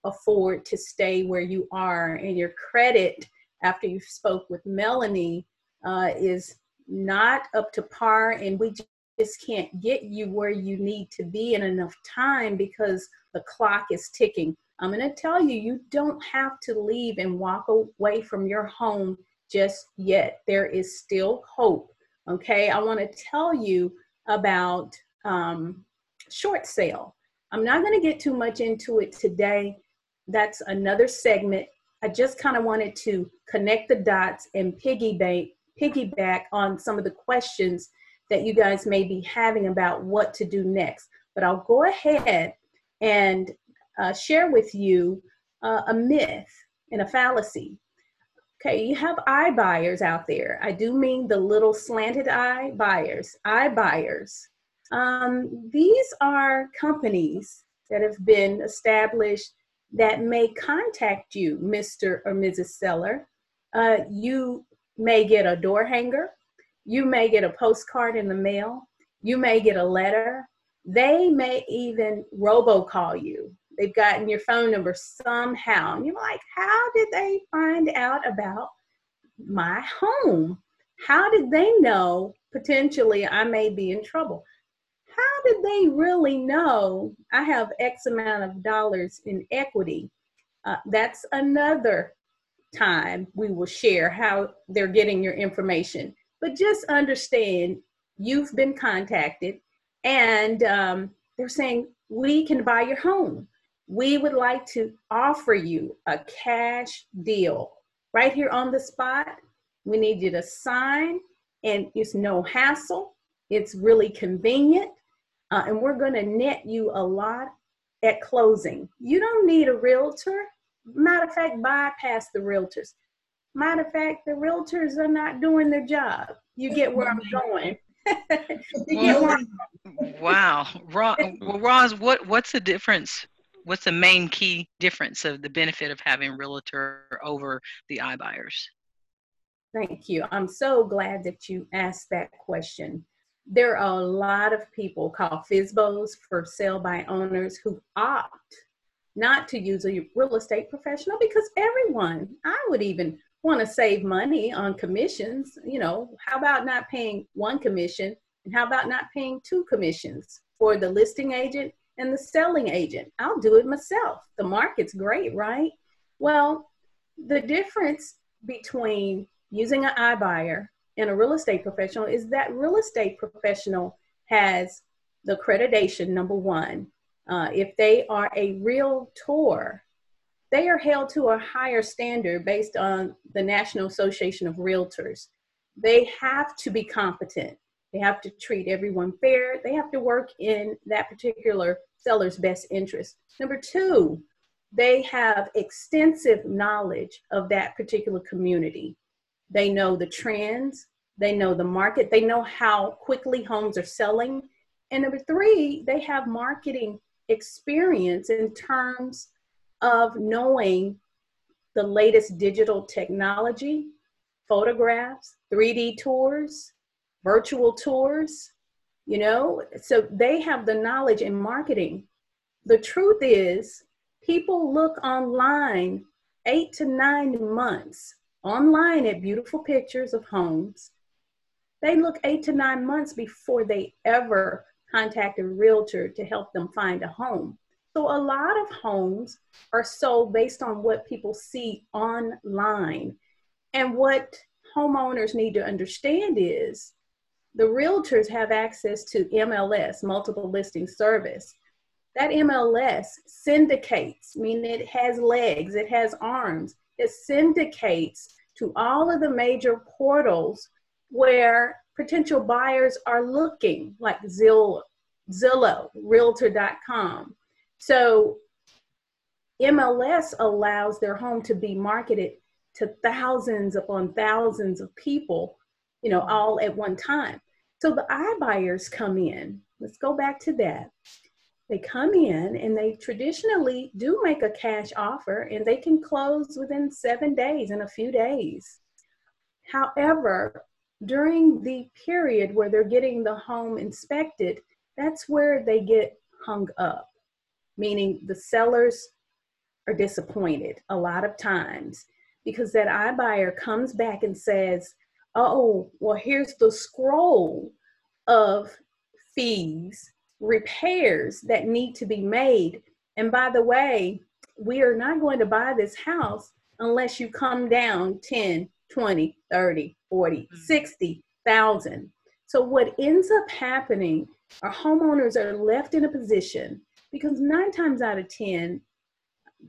afford to stay where you are and your credit after you spoke with melanie uh, is not up to par and we just can't get you where you need to be in enough time because the clock is ticking. I'm going to tell you, you don't have to leave and walk away from your home just yet. There is still hope. Okay, I want to tell you about um, short sale. I'm not going to get too much into it today. That's another segment. I just kind of wanted to connect the dots and piggyback piggyback on some of the questions that you guys may be having about what to do next. But I'll go ahead and uh, share with you uh, a myth and a fallacy. Okay, you have eye buyers out there. I do mean the little slanted eye buyers, iBuyers. Um, these are companies that have been established that may contact you, Mr. or Mrs. Seller. Uh, you may get a door hanger you may get a postcard in the mail. You may get a letter. They may even robocall you. They've gotten your phone number somehow. And you're like, how did they find out about my home? How did they know potentially I may be in trouble? How did they really know I have X amount of dollars in equity? Uh, that's another time we will share how they're getting your information. But just understand you've been contacted and um, they're saying, we can buy your home. We would like to offer you a cash deal right here on the spot. We need you to sign, and it's no hassle. It's really convenient, uh, and we're going to net you a lot at closing. You don't need a realtor. Matter of fact, bypass the realtors. Matter of fact, the realtors are not doing their job. You get where I'm going. wow. Roz, well, Roz, what, what's the difference? What's the main key difference of the benefit of having realtor over the iBuyers? Thank you. I'm so glad that you asked that question. There are a lot of people called FSBOs for sale by owners who opt not to use a real estate professional because everyone, I would even want to save money on commissions. You know, how about not paying one commission and how about not paying two commissions for the listing agent and the selling agent? I'll do it myself. The market's great, right? Well, the difference between using an iBuyer and a real estate professional is that real estate professional has the accreditation, number one. Uh, if they are a realtor, they are held to a higher standard based on the National Association of Realtors. They have to be competent. They have to treat everyone fair. They have to work in that particular seller's best interest. Number two, they have extensive knowledge of that particular community. They know the trends, they know the market, they know how quickly homes are selling. And number three, they have marketing experience in terms of knowing the latest digital technology, photographs, 3D tours, virtual tours, you know, so they have the knowledge in marketing. The truth is, people look online eight to nine months online at beautiful pictures of homes. They look eight to nine months before they ever contact a realtor to help them find a home. So a lot of homes are sold based on what people see online. And what homeowners need to understand is the realtors have access to MLS, multiple listing service. That MLS syndicates, meaning it has legs, it has arms. It syndicates to all of the major portals where potential buyers are looking, like Zillow, Zillow, Realtor.com. So MLS allows their home to be marketed to thousands upon thousands of people, you know, all at one time. So the iBuyers come in. Let's go back to that. They come in and they traditionally do make a cash offer and they can close within seven days in a few days. However, during the period where they're getting the home inspected, that's where they get hung up meaning the sellers are disappointed a lot of times because that iBuyer comes back and says, oh, well, here's the scroll of fees, repairs that need to be made. And by the way, we are not going to buy this house unless you come down 10, 20, 30, 40, mm-hmm. 60,000. So what ends up happening our homeowners are left in a position because nine times out of 10,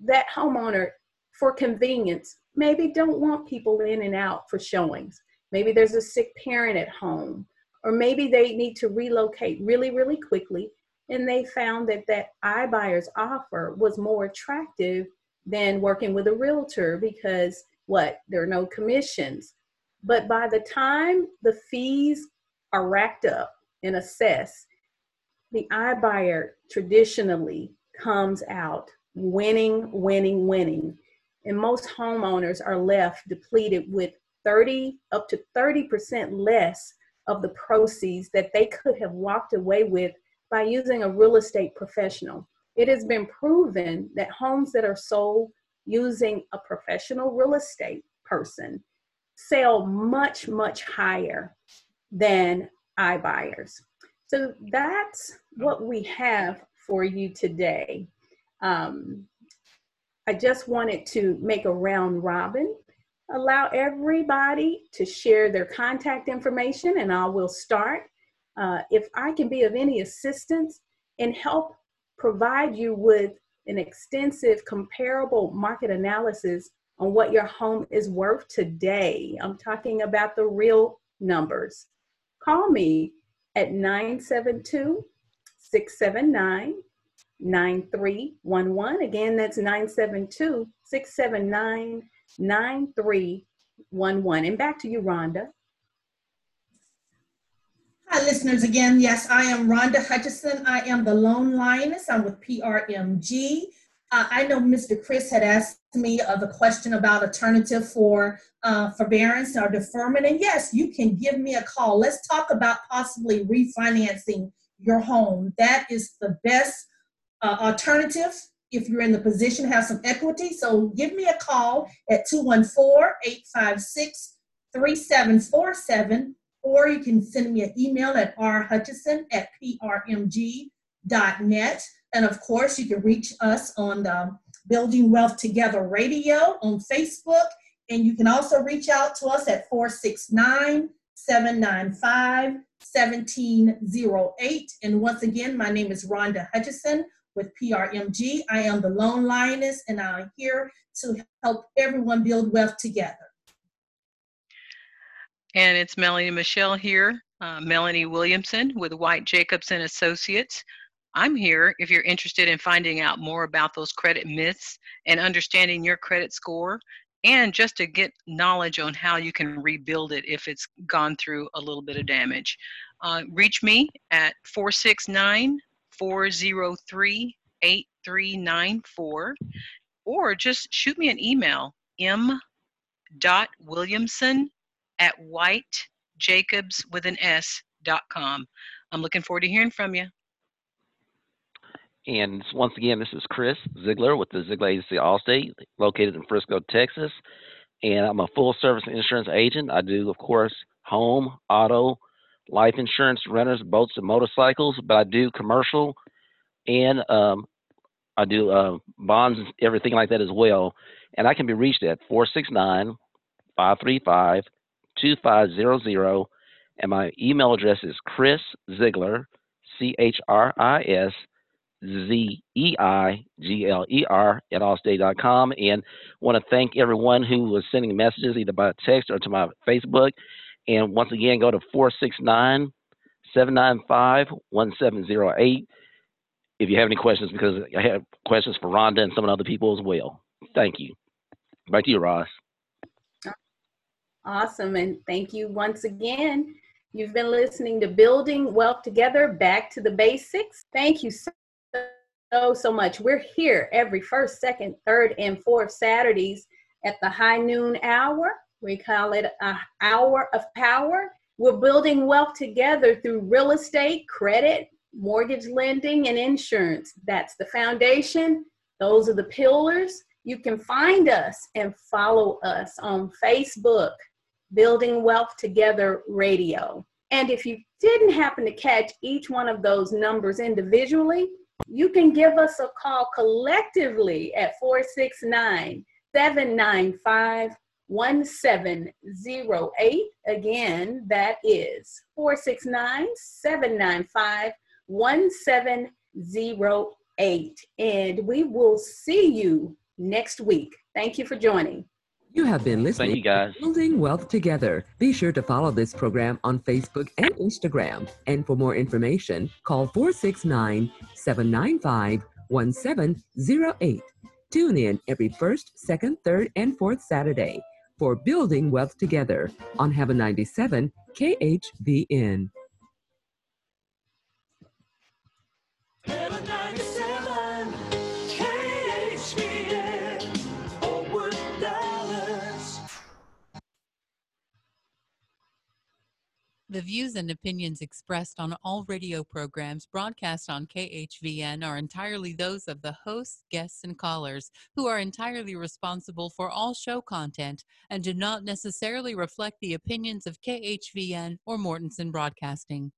that homeowner, for convenience, maybe don't want people in and out for showings. Maybe there's a sick parent at home, or maybe they need to relocate really, really quickly. And they found that that iBuyer's offer was more attractive than working with a realtor because what? There are no commissions. But by the time the fees are racked up and assessed, the iBuyer traditionally comes out winning, winning, winning. And most homeowners are left depleted with 30 up to 30% less of the proceeds that they could have walked away with by using a real estate professional. It has been proven that homes that are sold using a professional real estate person sell much, much higher than iBuyers. So that's what we have for you today. Um, I just wanted to make a round robin, allow everybody to share their contact information, and I will start. Uh, if I can be of any assistance and help provide you with an extensive comparable market analysis on what your home is worth today, I'm talking about the real numbers. Call me at 972 679 9311. Again, that's 972 679 9311. And back to you, Rhonda. Hi, listeners. Again, yes, I am Rhonda Hutchison. I am the Lone Lioness. I'm with PRMG. Uh, I know Mr. Chris had asked me of a question about alternative for uh, forbearance or deferment, and yes, you can give me a call. Let's talk about possibly refinancing your home. That is the best uh, alternative if you're in the position have some equity. So give me a call at 214 856 3747, or you can send me an email at rhutchison at prmg.net. And of course, you can reach us on the Building Wealth Together Radio on Facebook. And you can also reach out to us at 469 795 1708. And once again, my name is Rhonda Hutchison with PRMG. I am the Lone Lioness, and I'm here to help everyone build wealth together. And it's Melanie Michelle here, uh, Melanie Williamson with White Jacobs and Associates. I'm here if you're interested in finding out more about those credit myths and understanding your credit score and just to get knowledge on how you can rebuild it if it's gone through a little bit of damage. Uh, reach me at 469 403 8394 or just shoot me an email m.williamson at whitejacobs with an S dot com. I'm looking forward to hearing from you. And once again, this is Chris Zeigler with the Zeigler Agency Allstate, located in Frisco, Texas. And I'm a full service insurance agent. I do, of course, home, auto, life insurance, renters, boats, and motorcycles, but I do commercial and um, I do uh, bonds everything like that as well. And I can be reached at 469 535 2500. And my email address is Chris Zeigler, C H R I S Z E I G L E R at allstate.com. And want to thank everyone who was sending messages either by text or to my Facebook. And once again, go to 469 795 1708 if you have any questions, because I have questions for Rhonda and some of the other people as well. Thank you. Back to you, Roz. Awesome. And thank you once again. You've been listening to Building Wealth Together, Back to the Basics. Thank you so, so, so much. We're here every first, second, third, and fourth Saturdays at the high noon hour. We call it an hour of power. We're building wealth together through real estate, credit, mortgage lending, and insurance. That's the foundation. Those are the pillars. You can find us and follow us on Facebook, Building Wealth Together Radio. And if you didn't happen to catch each one of those numbers individually, you can give us a call collectively at 469 795 1708. Again, that is 469 795 1708. And we will see you next week. Thank you for joining. You have been listening Thank you, guys. to Building Wealth Together. Be sure to follow this program on Facebook and Instagram. And for more information, call 469 795 1708. Tune in every first, second, third, and fourth Saturday for Building Wealth Together on Heaven 97 KHVN. The views and opinions expressed on all radio programs broadcast on KHVN are entirely those of the hosts, guests, and callers, who are entirely responsible for all show content and do not necessarily reflect the opinions of KHVN or Mortenson Broadcasting.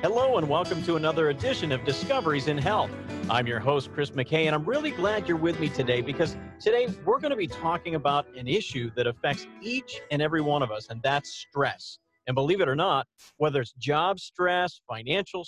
Hello, and welcome to another edition of Discoveries in Health. I'm your host, Chris McKay, and I'm really glad you're with me today because today we're going to be talking about an issue that affects each and every one of us, and that's stress. And believe it or not, whether it's job stress, financial